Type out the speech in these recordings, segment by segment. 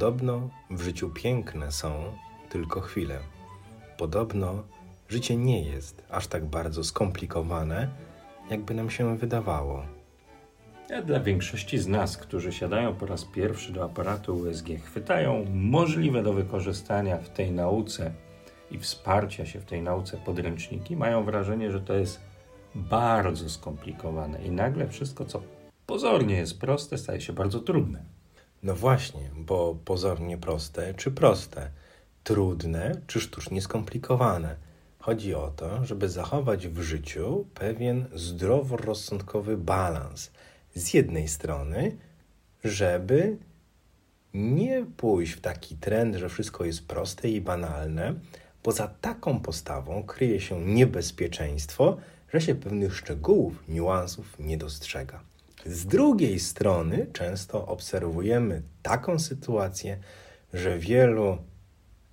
Podobno w życiu piękne są tylko chwile. Podobno życie nie jest aż tak bardzo skomplikowane, jakby nam się wydawało. A dla większości z nas, którzy siadają po raz pierwszy do aparatu USG, chwytają możliwe do wykorzystania w tej nauce i wsparcia się w tej nauce podręczniki, mają wrażenie, że to jest bardzo skomplikowane i nagle wszystko, co pozornie jest proste, staje się bardzo trudne. No właśnie, bo pozornie proste czy proste, trudne czy sztucznie skomplikowane. Chodzi o to, żeby zachować w życiu pewien zdroworozsądkowy balans. Z jednej strony, żeby nie pójść w taki trend, że wszystko jest proste i banalne, bo za taką postawą kryje się niebezpieczeństwo, że się pewnych szczegółów, niuansów nie dostrzega. Z drugiej strony często obserwujemy taką sytuację, że wielu,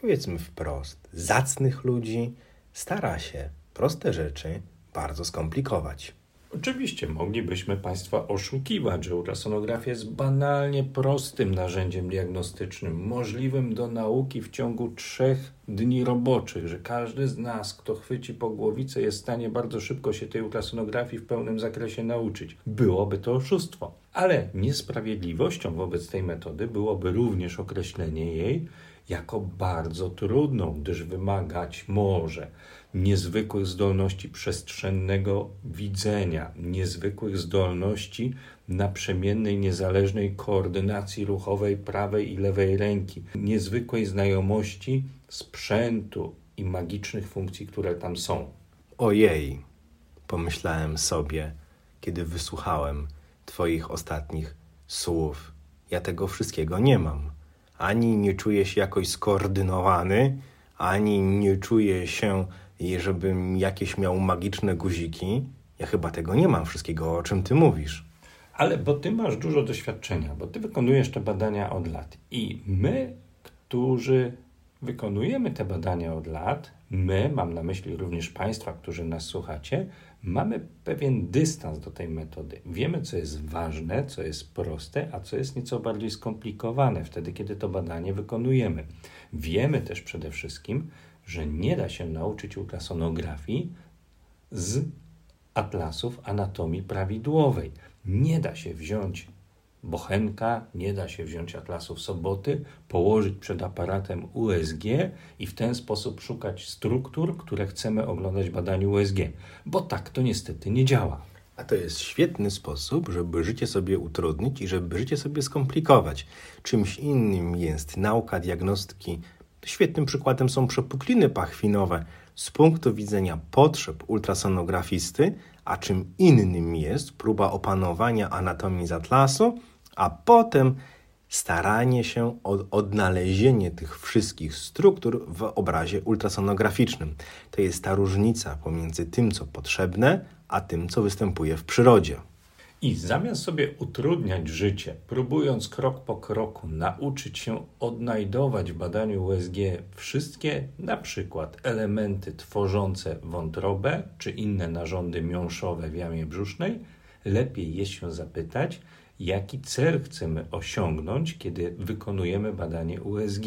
powiedzmy wprost, zacnych ludzi stara się proste rzeczy bardzo skomplikować. Oczywiście moglibyśmy Państwa oszukiwać, że ultrasonografia jest banalnie prostym narzędziem diagnostycznym, możliwym do nauki w ciągu trzech dni roboczych, że każdy z nas, kto chwyci po głowicy, jest w stanie bardzo szybko się tej ultrasonografii w pełnym zakresie nauczyć. Byłoby to oszustwo. Ale niesprawiedliwością wobec tej metody byłoby również określenie jej jako bardzo trudną, gdyż wymagać może niezwykłych zdolności przestrzennego widzenia, niezwykłych zdolności naprzemiennej, niezależnej koordynacji ruchowej prawej i lewej ręki, niezwykłej znajomości sprzętu i magicznych funkcji, które tam są. Ojej, pomyślałem sobie, kiedy wysłuchałem Twoich ostatnich słów. Ja tego wszystkiego nie mam. Ani nie czuję się jakoś skoordynowany, ani nie czuję się, żebym jakieś miał magiczne guziki. Ja chyba tego nie mam wszystkiego, o czym ty mówisz. Ale bo ty masz dużo doświadczenia, bo ty wykonujesz te badania od lat. I my, którzy wykonujemy te badania od lat, my, mam na myśli również Państwa, którzy nas słuchacie, mamy pewien dystans do tej metody. Wiemy, co jest ważne, co jest proste, a co jest nieco bardziej skomplikowane wtedy, kiedy to badanie wykonujemy. Wiemy też przede wszystkim, że nie da się nauczyć ultrasonografii z atlasów anatomii prawidłowej. Nie da się wziąć bochenka, nie da się wziąć atlasów soboty, położyć przed aparatem USG i w ten sposób szukać struktur, które chcemy oglądać w badaniu USG, bo tak to niestety nie działa. A to jest świetny sposób, żeby życie sobie utrudnić i żeby życie sobie skomplikować. Czymś innym jest nauka diagnostyki. Świetnym przykładem są przepukliny pachwinowe z punktu widzenia potrzeb ultrasonografisty, a czym innym jest próba opanowania anatomii z atlasu, a potem staranie się o odnalezienie tych wszystkich struktur w obrazie ultrasonograficznym. To jest ta różnica pomiędzy tym, co potrzebne, a tym, co występuje w przyrodzie. I zamiast sobie utrudniać życie, próbując krok po kroku nauczyć się odnajdować w badaniu USG wszystkie na przykład elementy tworzące wątrobę czy inne narządy miąższowe w jamie brzusznej, lepiej jest się zapytać, jaki cel chcemy osiągnąć, kiedy wykonujemy badanie USG,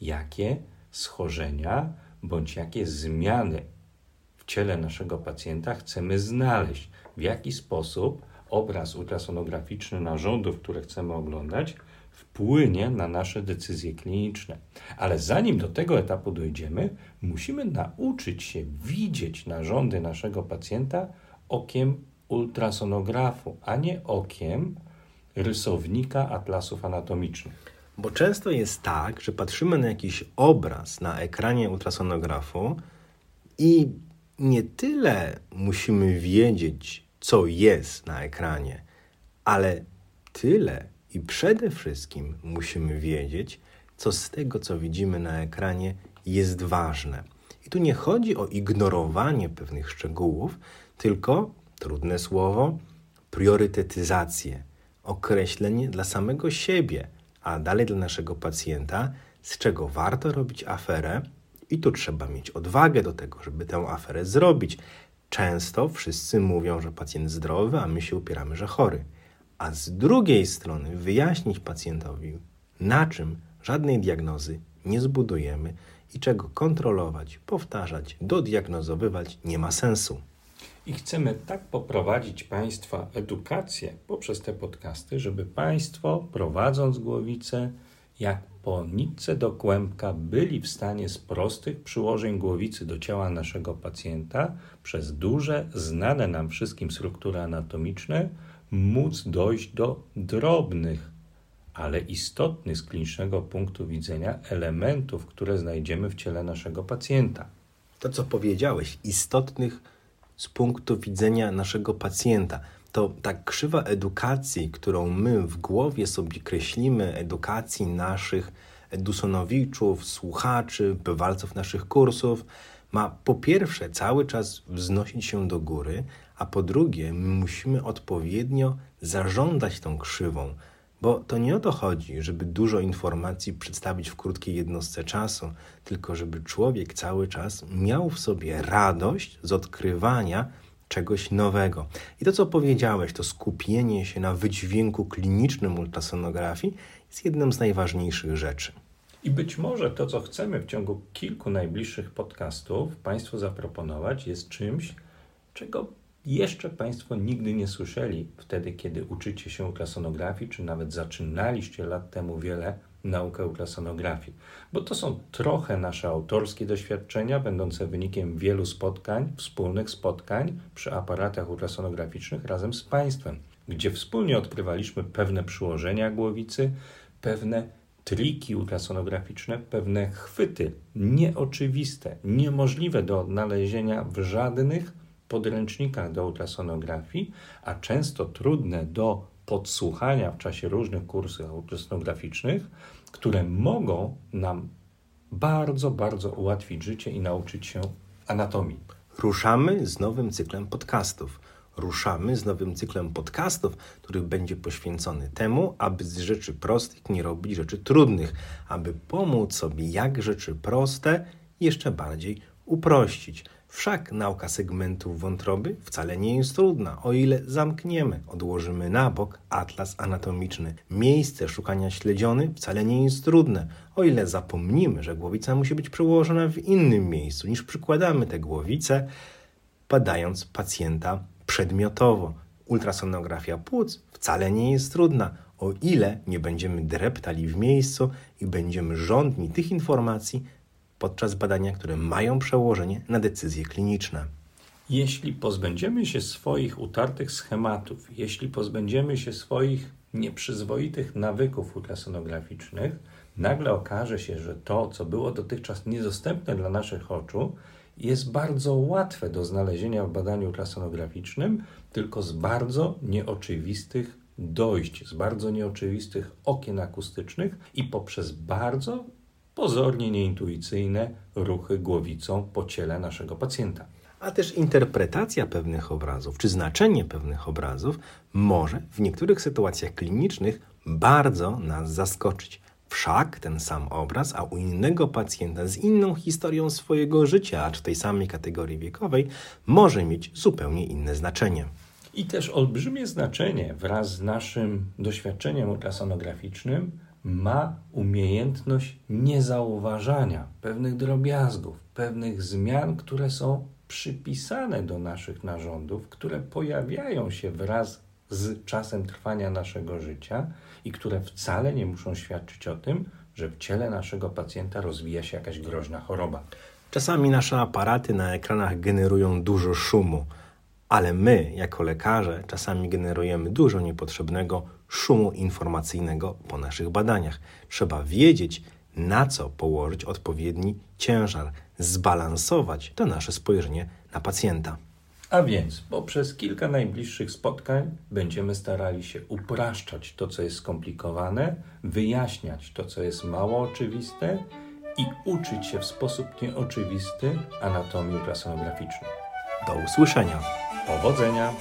jakie schorzenia bądź jakie zmiany w ciele naszego pacjenta chcemy znaleźć, w jaki sposób obraz ultrasonograficzny narządów, które chcemy oglądać, wpłynie na nasze decyzje kliniczne. Ale zanim do tego etapu dojdziemy, musimy nauczyć się widzieć narządy naszego pacjenta okiem ultrasonografu, a nie okiem rysownika atlasów anatomicznych. Bo często jest tak, że patrzymy na jakiś obraz na ekranie ultrasonografu i nie tyle musimy wiedzieć, co jest na ekranie, ale tyle i przede wszystkim musimy wiedzieć, co z tego, co widzimy na ekranie, jest ważne. I tu nie chodzi o ignorowanie pewnych szczegółów, tylko, trudne słowo, priorytetyzację, określenie dla samego siebie, a dalej dla naszego pacjenta, z czego warto robić aferę, i tu trzeba mieć odwagę do tego, żeby tę aferę zrobić. Często wszyscy mówią, że pacjent zdrowy, a my się upieramy, że chory. A z drugiej strony wyjaśnić pacjentowi, na czym żadnej diagnozy nie zbudujemy i czego kontrolować, powtarzać, dodiagnozowywać nie ma sensu. I chcemy tak poprowadzić Państwa edukację poprzez te podcasty, żeby Państwo, prowadząc głowicę, jak po nitce do kłębka byli w stanie z prostych przyłożeń głowicy do ciała naszego pacjenta przez duże, znane nam wszystkim struktury anatomiczne móc dojść do drobnych, ale istotnych z klinicznego punktu widzenia elementów, które znajdziemy w ciele naszego pacjenta. To, co powiedziałeś, istotnych z punktu widzenia naszego pacjenta to ta krzywa edukacji, którą my w głowie sobie kreślimy, edukacji naszych edusonowiczów, słuchaczy, bywalców naszych kursów, ma po pierwsze cały czas wznosić się do góry, a po drugie musimy odpowiednio zarządzać tą krzywą, bo to nie o to chodzi, żeby dużo informacji przedstawić w krótkiej jednostce czasu, tylko żeby człowiek cały czas miał w sobie radość z odkrywania, czegoś nowego. I to, co powiedziałeś, to skupienie się na wydźwięku klinicznym ultrasonografii jest jedną z najważniejszych rzeczy. I być może to, co chcemy w ciągu kilku najbliższych podcastów Państwu zaproponować, jest czymś, czego jeszcze Państwo nigdy nie słyszeli wtedy, kiedy uczycie się ultrasonografii, czy nawet zaczynaliście lat temu wiele naukę ultrasonografii, bo to są trochę nasze autorskie doświadczenia, będące wynikiem wielu spotkań, wspólnych spotkań przy aparatach ultrasonograficznych razem z Państwem, gdzie wspólnie odkrywaliśmy pewne przyłożenia głowicy, pewne triki ultrasonograficzne, pewne chwyty nieoczywiste, niemożliwe do odnalezienia w żadnych podręcznikach do ultrasonografii, a często trudne do podsłuchania w czasie różnych kursów ultrasonograficznych, które mogą nam bardzo, bardzo ułatwić życie i nauczyć się anatomii. Ruszamy z nowym cyklem podcastów. Ruszamy z nowym cyklem podcastów, który będzie poświęcony temu, aby z rzeczy prostych nie robić rzeczy trudnych, aby pomóc sobie, jak rzeczy proste jeszcze bardziej uprościć. Wszak nauka segmentów wątroby wcale nie jest trudna, o ile zamkniemy, odłożymy na bok atlas anatomiczny. Miejsce szukania śledziony wcale nie jest trudne, o ile zapomnimy, że głowica musi być przełożona w innym miejscu, niż przykładamy tę głowicę, badając pacjenta przedmiotowo. Ultrasonografia płuc wcale nie jest trudna, o ile nie będziemy dreptali w miejscu i będziemy żądni tych informacji, podczas badania, które mają przełożenie na decyzje kliniczne. Jeśli pozbędziemy się swoich utartych schematów, jeśli pozbędziemy się swoich nieprzyzwoitych nawyków ultrasonograficznych, nagle okaże się, że to, co było dotychczas niedostępne dla naszych oczu, jest bardzo łatwe do znalezienia w badaniu ultrasonograficznym, tylko z bardzo nieoczywistych dojść, z bardzo nieoczywistych okien akustycznych i poprzez bardzo pozornie nieintuicyjne ruchy głowicą po ciele naszego pacjenta. A też interpretacja pewnych obrazów, czy znaczenie pewnych obrazów może w niektórych sytuacjach klinicznych bardzo nas zaskoczyć. Wszak ten sam obraz, a u innego pacjenta z inną historią swojego życia, acz tej samej kategorii wiekowej, może mieć zupełnie inne znaczenie. I też olbrzymie znaczenie wraz z naszym doświadczeniem ultrasonograficznym ma umiejętność niezauważania pewnych drobiazgów, pewnych zmian, które są przypisane do naszych narządów, które pojawiają się wraz z czasem trwania naszego życia i które wcale nie muszą świadczyć o tym, że w ciele naszego pacjenta rozwija się jakaś groźna choroba. Czasami nasze aparaty na ekranach generują dużo szumu, ale my, jako lekarze, czasami generujemy dużo niepotrzebnego szumu informacyjnego po naszych badaniach. Trzeba wiedzieć, na co położyć odpowiedni ciężar, zbalansować to nasze spojrzenie na pacjenta. A więc poprzez kilka najbliższych spotkań będziemy starali się upraszczać to, co jest skomplikowane, wyjaśniać to, co jest mało oczywiste i uczyć się w sposób nieoczywisty anatomii ultrasonograficznej. Do usłyszenia. Powodzenia!